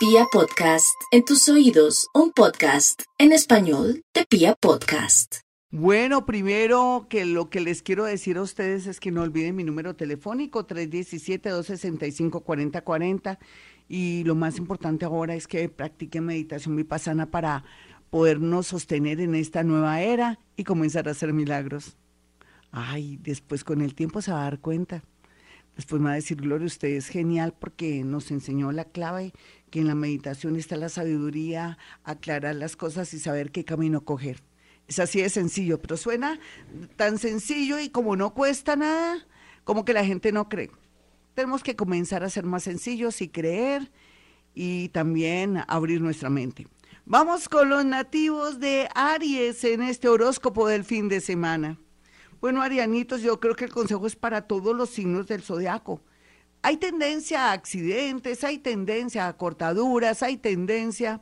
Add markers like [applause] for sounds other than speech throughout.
Pia Podcast, en tus oídos, un podcast en español de Pia Podcast. Bueno, primero que lo que les quiero decir a ustedes es que no olviden mi número telefónico 317-265-4040 y lo más importante ahora es que practiquen meditación vipassana para podernos sostener en esta nueva era y comenzar a hacer milagros. Ay, después con el tiempo se va a dar cuenta. Después me va a decir, Gloria, usted es genial porque nos enseñó la clave que en la meditación está la sabiduría, aclarar las cosas y saber qué camino coger. Es así de sencillo, pero suena tan sencillo y como no cuesta nada, como que la gente no cree. Tenemos que comenzar a ser más sencillos y creer y también abrir nuestra mente. Vamos con los nativos de Aries en este horóscopo del fin de semana. Bueno, Arianitos, yo creo que el consejo es para todos los signos del zodiaco. Hay tendencia a accidentes, hay tendencia a cortaduras, hay tendencia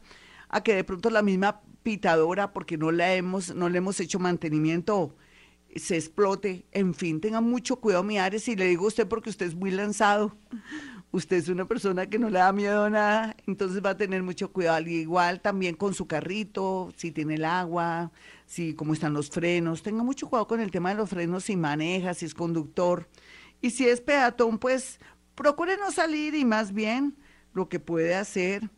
a que de pronto la misma pitadora, porque no la hemos, no le hemos hecho mantenimiento, se explote. En fin, tenga mucho cuidado, mi Ares, y le digo a usted porque usted es muy lanzado. Usted es una persona que no le da miedo a nada, entonces va a tener mucho cuidado. Al igual también con su carrito, si tiene el agua, si cómo están los frenos. Tenga mucho cuidado con el tema de los frenos si maneja, si es conductor. Y si es peatón, pues procure no salir y más bien lo que puede hacer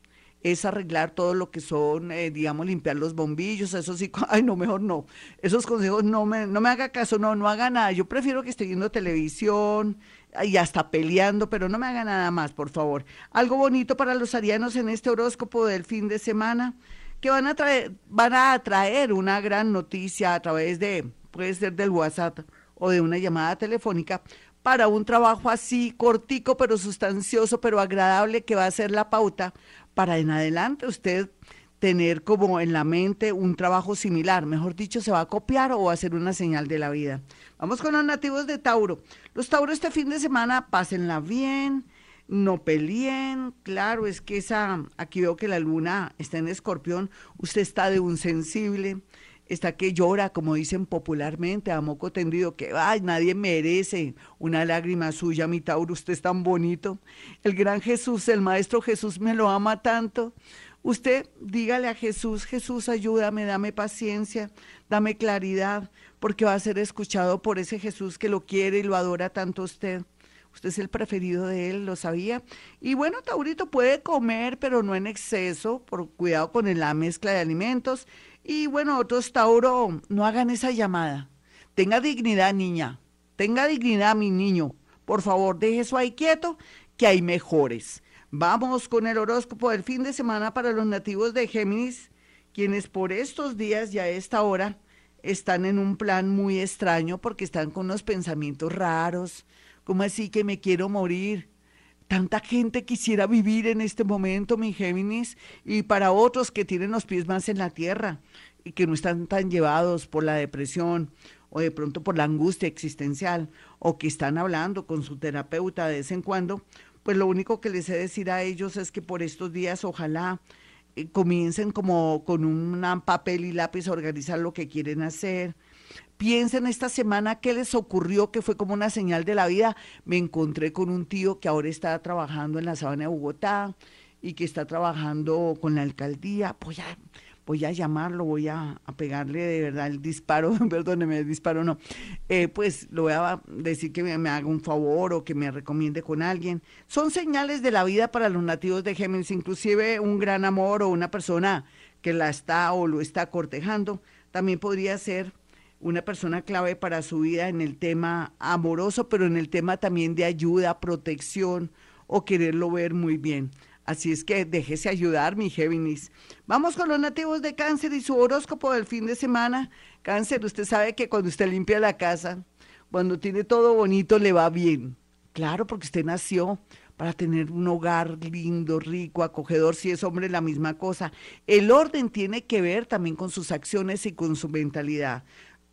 es arreglar todo lo que son, eh, digamos, limpiar los bombillos, eso sí, [laughs] ay, no, mejor no. Esos consejos no me, no me haga caso, no, no haga nada. Yo prefiero que esté viendo televisión y hasta peleando, pero no me haga nada más, por favor. Algo bonito para los arianos en este horóscopo del fin de semana, que van a traer, van a traer una gran noticia a través de, puede ser del WhatsApp o de una llamada telefónica, para un trabajo así cortico, pero sustancioso, pero agradable, que va a ser la pauta para en adelante usted tener como en la mente un trabajo similar. Mejor dicho, se va a copiar o va a ser una señal de la vida. Vamos con los nativos de Tauro. Los Tauros este fin de semana, pásenla bien, no peleen. Claro, es que esa, aquí veo que la luna está en escorpión, usted está de un sensible está que llora, como dicen popularmente, a moco tendido, que ay, nadie merece una lágrima suya, mi Tauro, usted es tan bonito. El gran Jesús, el Maestro Jesús me lo ama tanto. Usted dígale a Jesús, Jesús, ayúdame, dame paciencia, dame claridad, porque va a ser escuchado por ese Jesús que lo quiere y lo adora tanto usted. Usted es el preferido de él, lo sabía. Y bueno, Taurito puede comer, pero no en exceso, por cuidado con la mezcla de alimentos y bueno, otros Tauro, no hagan esa llamada. Tenga dignidad, niña. Tenga dignidad, mi niño. Por favor, deje eso ahí quieto, que hay mejores. Vamos con el horóscopo del fin de semana para los nativos de Géminis, quienes por estos días y a esta hora están en un plan muy extraño porque están con unos pensamientos raros, como así que me quiero morir, Tanta gente quisiera vivir en este momento, mi Géminis, y para otros que tienen los pies más en la tierra y que no están tan llevados por la depresión o de pronto por la angustia existencial o que están hablando con su terapeuta de vez en cuando, pues lo único que les he de decir a ellos es que por estos días ojalá eh, comiencen como con un papel y lápiz a organizar lo que quieren hacer, Piensen esta semana qué les ocurrió, que fue como una señal de la vida. Me encontré con un tío que ahora está trabajando en la sabana de Bogotá y que está trabajando con la alcaldía. Voy a, voy a llamarlo, voy a, pegarle de verdad el disparo, [laughs] perdóneme, el disparo no. Eh, pues lo voy a decir que me, me, haga un favor o que me recomiende con alguien. Son señales de la vida para los nativos de Géminis, inclusive un gran amor o una persona que la está o lo está cortejando. También podría ser una persona clave para su vida en el tema amoroso, pero en el tema también de ayuda, protección o quererlo ver muy bien. Así es que déjese ayudar, mi Géminis. Vamos con los nativos de cáncer y su horóscopo del fin de semana. Cáncer, usted sabe que cuando usted limpia la casa, cuando tiene todo bonito, le va bien. Claro, porque usted nació para tener un hogar lindo, rico, acogedor, si es hombre, la misma cosa. El orden tiene que ver también con sus acciones y con su mentalidad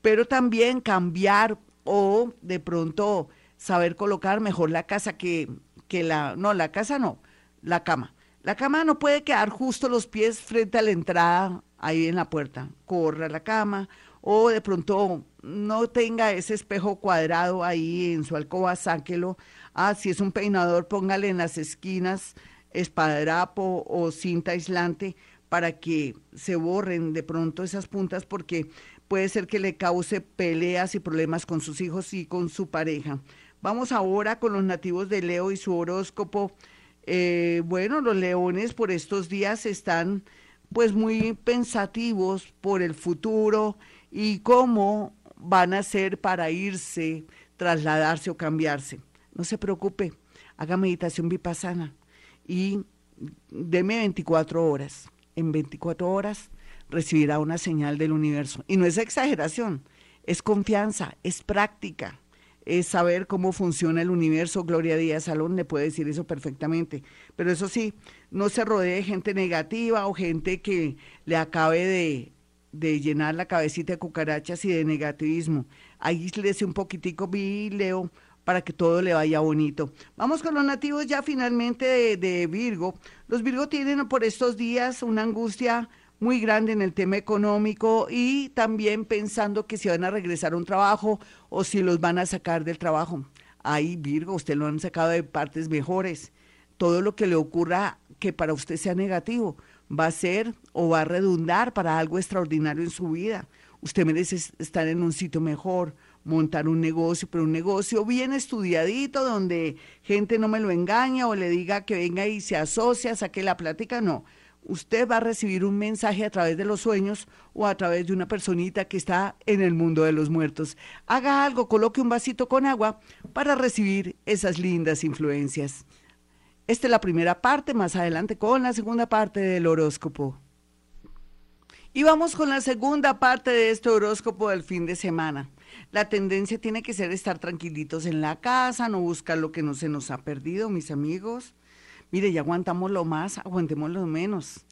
pero también cambiar o de pronto saber colocar mejor la casa que, que la, no, la casa no, la cama. La cama no puede quedar justo los pies frente a la entrada ahí en la puerta. Corra la cama o de pronto no tenga ese espejo cuadrado ahí en su alcoba, sáquelo. Ah, si es un peinador, póngale en las esquinas espadrapo o cinta aislante para que se borren de pronto esas puntas porque puede ser que le cause peleas y problemas con sus hijos y con su pareja. Vamos ahora con los nativos de Leo y su horóscopo. Eh, bueno, los leones por estos días están pues muy pensativos por el futuro y cómo van a ser para irse, trasladarse o cambiarse. No se preocupe, haga meditación vipassana y deme 24 horas. En 24 horas recibirá una señal del universo. Y no es exageración, es confianza, es práctica, es saber cómo funciona el universo. Gloria Díaz Salón le puede decir eso perfectamente. Pero eso sí, no se rodee de gente negativa o gente que le acabe de, de llenar la cabecita de cucarachas y de negativismo. Ahí le un poquitico, vi, Leo, para que todo le vaya bonito. Vamos con los nativos ya finalmente de, de Virgo. Los Virgo tienen por estos días una angustia muy grande en el tema económico y también pensando que si van a regresar a un trabajo o si los van a sacar del trabajo. Ahí, Virgo, usted lo han sacado de partes mejores. Todo lo que le ocurra que para usted sea negativo va a ser o va a redundar para algo extraordinario en su vida. Usted merece estar en un sitio mejor, montar un negocio, pero un negocio bien estudiadito, donde gente no me lo engaña o le diga que venga y se asocia, saque la plática, no. Usted va a recibir un mensaje a través de los sueños o a través de una personita que está en el mundo de los muertos. Haga algo, coloque un vasito con agua para recibir esas lindas influencias. Esta es la primera parte, más adelante con la segunda parte del horóscopo. Y vamos con la segunda parte de este horóscopo del fin de semana. La tendencia tiene que ser estar tranquilitos en la casa, no buscar lo que no se nos ha perdido, mis amigos. Mire, ya aguantamos lo más, aguantemos lo menos.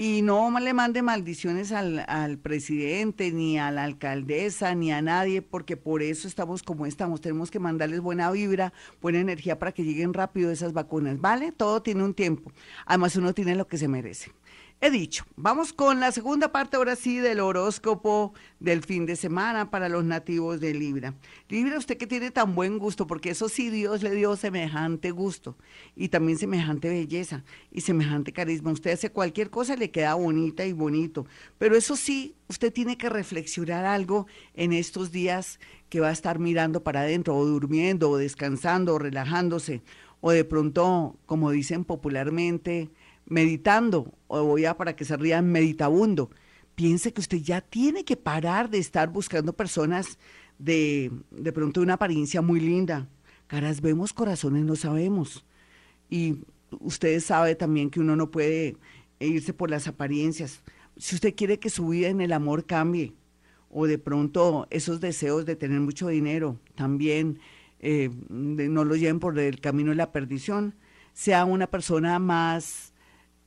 Y no le mande maldiciones al, al, presidente, ni a la alcaldesa, ni a nadie, porque por eso estamos como estamos. Tenemos que mandarles buena vibra, buena energía para que lleguen rápido esas vacunas, ¿vale? Todo tiene un tiempo. Además, uno tiene lo que se merece he dicho. Vamos con la segunda parte ahora sí del horóscopo del fin de semana para los nativos de Libra. Libra, usted que tiene tan buen gusto, porque eso sí Dios le dio semejante gusto y también semejante belleza y semejante carisma. Usted hace cualquier cosa le queda bonita y bonito, pero eso sí, usted tiene que reflexionar algo en estos días que va a estar mirando para adentro o durmiendo o descansando o relajándose o de pronto, como dicen popularmente, meditando, o voy a para que se rían, meditabundo. Piense que usted ya tiene que parar de estar buscando personas de, de pronto una apariencia muy linda. Caras vemos, corazones no sabemos. Y usted sabe también que uno no puede irse por las apariencias. Si usted quiere que su vida en el amor cambie, o de pronto esos deseos de tener mucho dinero también eh, no lo lleven por el camino de la perdición, sea una persona más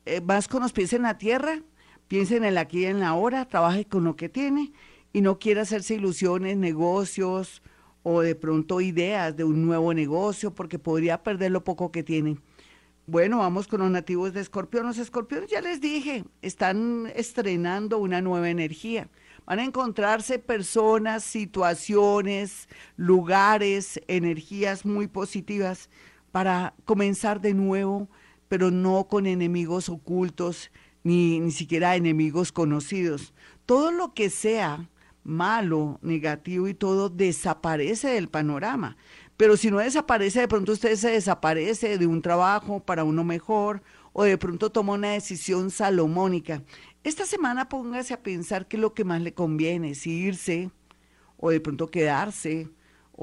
eh, más con los pies en la tierra, piense en el aquí y en la ahora, trabaje con lo que tiene y no quiera hacerse ilusiones, negocios o de pronto ideas de un nuevo negocio porque podría perder lo poco que tiene. Bueno, vamos con los nativos de Escorpión. Los escorpiones, ya les dije, están estrenando una nueva energía. Van a encontrarse personas, situaciones, lugares, energías muy positivas para comenzar de nuevo pero no con enemigos ocultos ni, ni siquiera enemigos conocidos. Todo lo que sea malo, negativo y todo desaparece del panorama. Pero si no desaparece, de pronto usted se desaparece de un trabajo para uno mejor o de pronto toma una decisión salomónica. Esta semana póngase a pensar qué es lo que más le conviene, si irse o de pronto quedarse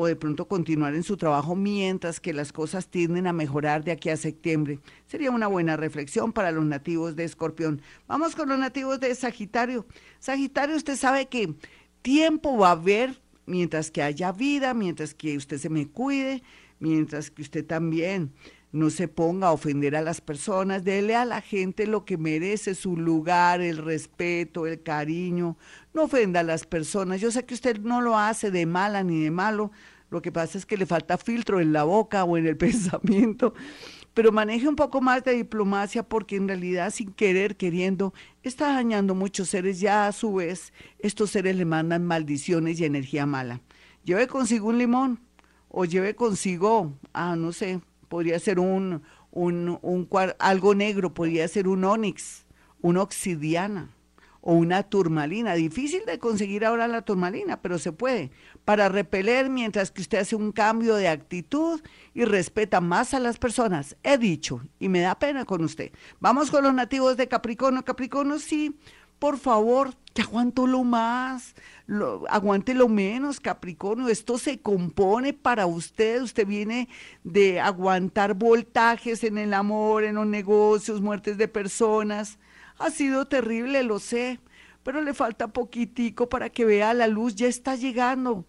o de pronto continuar en su trabajo mientras que las cosas tienden a mejorar de aquí a septiembre. Sería una buena reflexión para los nativos de Escorpión. Vamos con los nativos de Sagitario. Sagitario, usted sabe que tiempo va a haber mientras que haya vida, mientras que usted se me cuide, mientras que usted también no se ponga a ofender a las personas, dele a la gente lo que merece, su lugar, el respeto, el cariño, no ofenda a las personas. Yo sé que usted no lo hace de mala ni de malo, lo que pasa es que le falta filtro en la boca o en el [laughs] pensamiento, pero maneje un poco más de diplomacia porque en realidad sin querer, queriendo, está dañando muchos seres, ya a su vez estos seres le mandan maldiciones y energía mala. Lleve consigo un limón o lleve consigo, ah, no sé, podría ser un, un, un, algo negro, podría ser un onix, una obsidiana o una turmalina. Difícil de conseguir ahora la turmalina, pero se puede. Para repeler mientras que usted hace un cambio de actitud y respeta más a las personas. He dicho, y me da pena con usted. Vamos con los nativos de Capricornio. Capricornio, sí, por favor, que aguanto lo más, aguante lo menos, Capricornio. Esto se compone para usted. Usted viene de aguantar voltajes en el amor, en los negocios, muertes de personas. Ha sido terrible, lo sé, pero le falta poquitico para que vea la luz. Ya está llegando.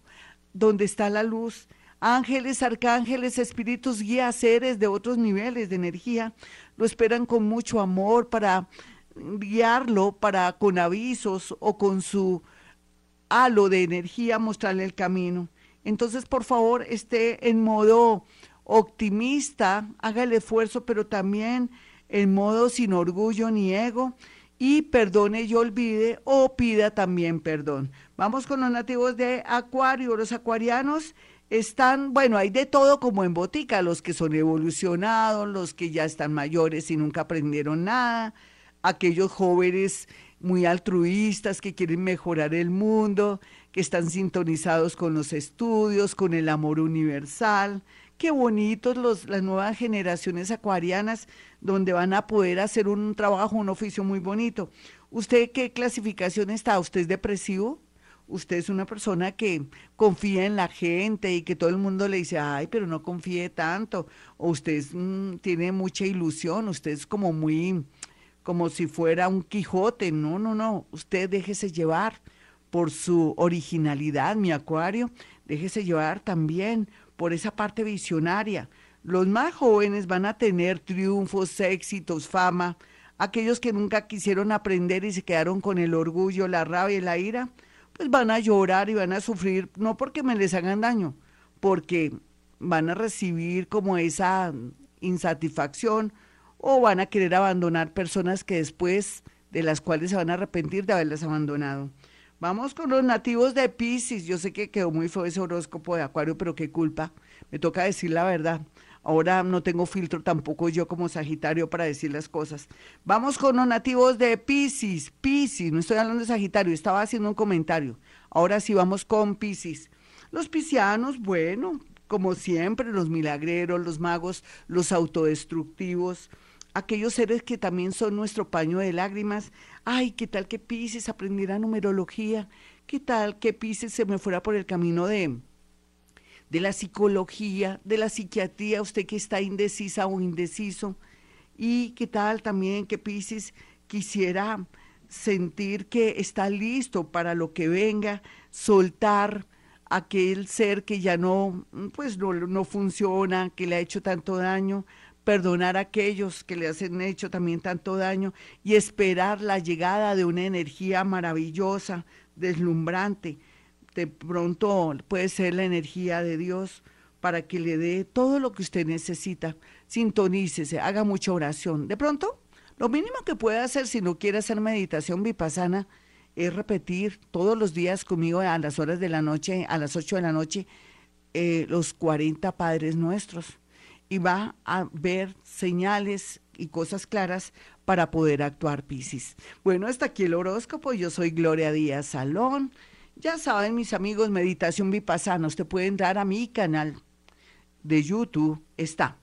¿Dónde está la luz? Ángeles, arcángeles, espíritus, guías, seres de otros niveles de energía lo esperan con mucho amor para guiarlo para con avisos o con su halo de energía mostrarle el camino. Entonces, por favor, esté en modo optimista, haga el esfuerzo, pero también en modo sin orgullo ni ego y perdone y olvide o pida también perdón. Vamos con los nativos de Acuario, los acuarianos están, bueno, hay de todo como en botica, los que son evolucionados, los que ya están mayores y nunca aprendieron nada, aquellos jóvenes muy altruistas que quieren mejorar el mundo, que están sintonizados con los estudios, con el amor universal. Qué bonitos los, las nuevas generaciones acuarianas donde van a poder hacer un trabajo, un oficio muy bonito. ¿Usted qué clasificación está? ¿Usted es depresivo? usted es una persona que confía en la gente y que todo el mundo le dice, ay, pero no confíe tanto, o usted mm, tiene mucha ilusión, usted es como muy como si fuera un Quijote. No, no, no. Usted déjese llevar por su originalidad, mi acuario. Déjese llevar también por esa parte visionaria. Los más jóvenes van a tener triunfos, éxitos, fama. Aquellos que nunca quisieron aprender y se quedaron con el orgullo, la rabia y la ira, pues van a llorar y van a sufrir, no porque me les hagan daño, porque van a recibir como esa insatisfacción, o van a querer abandonar personas que después de las cuales se van a arrepentir de haberlas abandonado. Vamos con los nativos de Pisces. Yo sé que quedó muy feo ese horóscopo de Acuario, pero qué culpa. Me toca decir la verdad. Ahora no tengo filtro tampoco yo como Sagitario para decir las cosas. Vamos con los nativos de Pisces. Pisces, no estoy hablando de Sagitario, estaba haciendo un comentario. Ahora sí vamos con Pisces. Los piscianos, bueno, como siempre, los milagreros, los magos, los autodestructivos, aquellos seres que también son nuestro paño de lágrimas. Ay, ¿qué tal que Pisces aprendiera numerología? ¿Qué tal que Pisces se me fuera por el camino de, de la psicología, de la psiquiatría, usted que está indecisa o indeciso? ¿Y qué tal también que Pisces quisiera sentir que está listo para lo que venga, soltar aquel ser que ya no, pues no, no funciona, que le ha hecho tanto daño, perdonar a aquellos que le hacen hecho también tanto daño y esperar la llegada de una energía maravillosa, deslumbrante. De pronto puede ser la energía de Dios para que le dé todo lo que usted necesita. Sintonícese, haga mucha oración. De pronto, lo mínimo que puede hacer si no quiere hacer meditación vipassana es repetir todos los días conmigo a las horas de la noche, a las 8 de la noche, eh, los 40 Padres Nuestros y va a ver señales y cosas claras para poder actuar, Piscis. Bueno, hasta aquí el horóscopo. Yo soy Gloria Díaz Salón. Ya saben, mis amigos, Meditación Vipassana. Usted puede entrar a mi canal de YouTube. Está.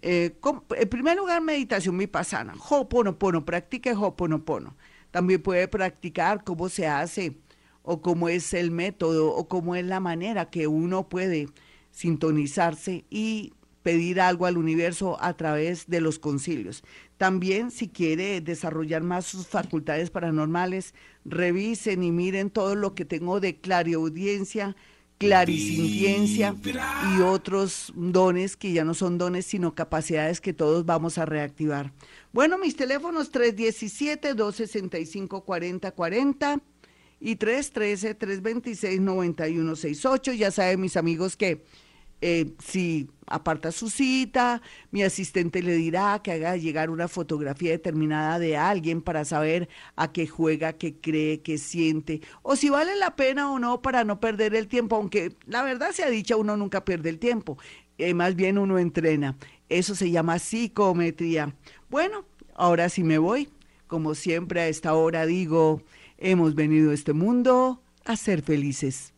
Eh, en primer lugar, Meditación Vipassana. Ho'oponopono. Practique Ho'oponopono. También puede practicar cómo se hace o cómo es el método o cómo es la manera que uno puede sintonizarse y pedir algo al universo a través de los concilios. También si quiere desarrollar más sus facultades paranormales, revisen y miren todo lo que tengo de clariaudiencia, clarisintiencia y otros dones que ya no son dones, sino capacidades que todos vamos a reactivar. Bueno, mis teléfonos 317-265-4040 y 313-326-9168. Ya saben, mis amigos, que eh, si aparta su cita, mi asistente le dirá que haga llegar una fotografía determinada de alguien para saber a qué juega, qué cree, qué siente, o si vale la pena o no para no perder el tiempo, aunque la verdad se ha dicho, uno nunca pierde el tiempo, eh, más bien uno entrena. Eso se llama psicometría. Bueno, ahora sí me voy. Como siempre a esta hora digo, hemos venido a este mundo a ser felices.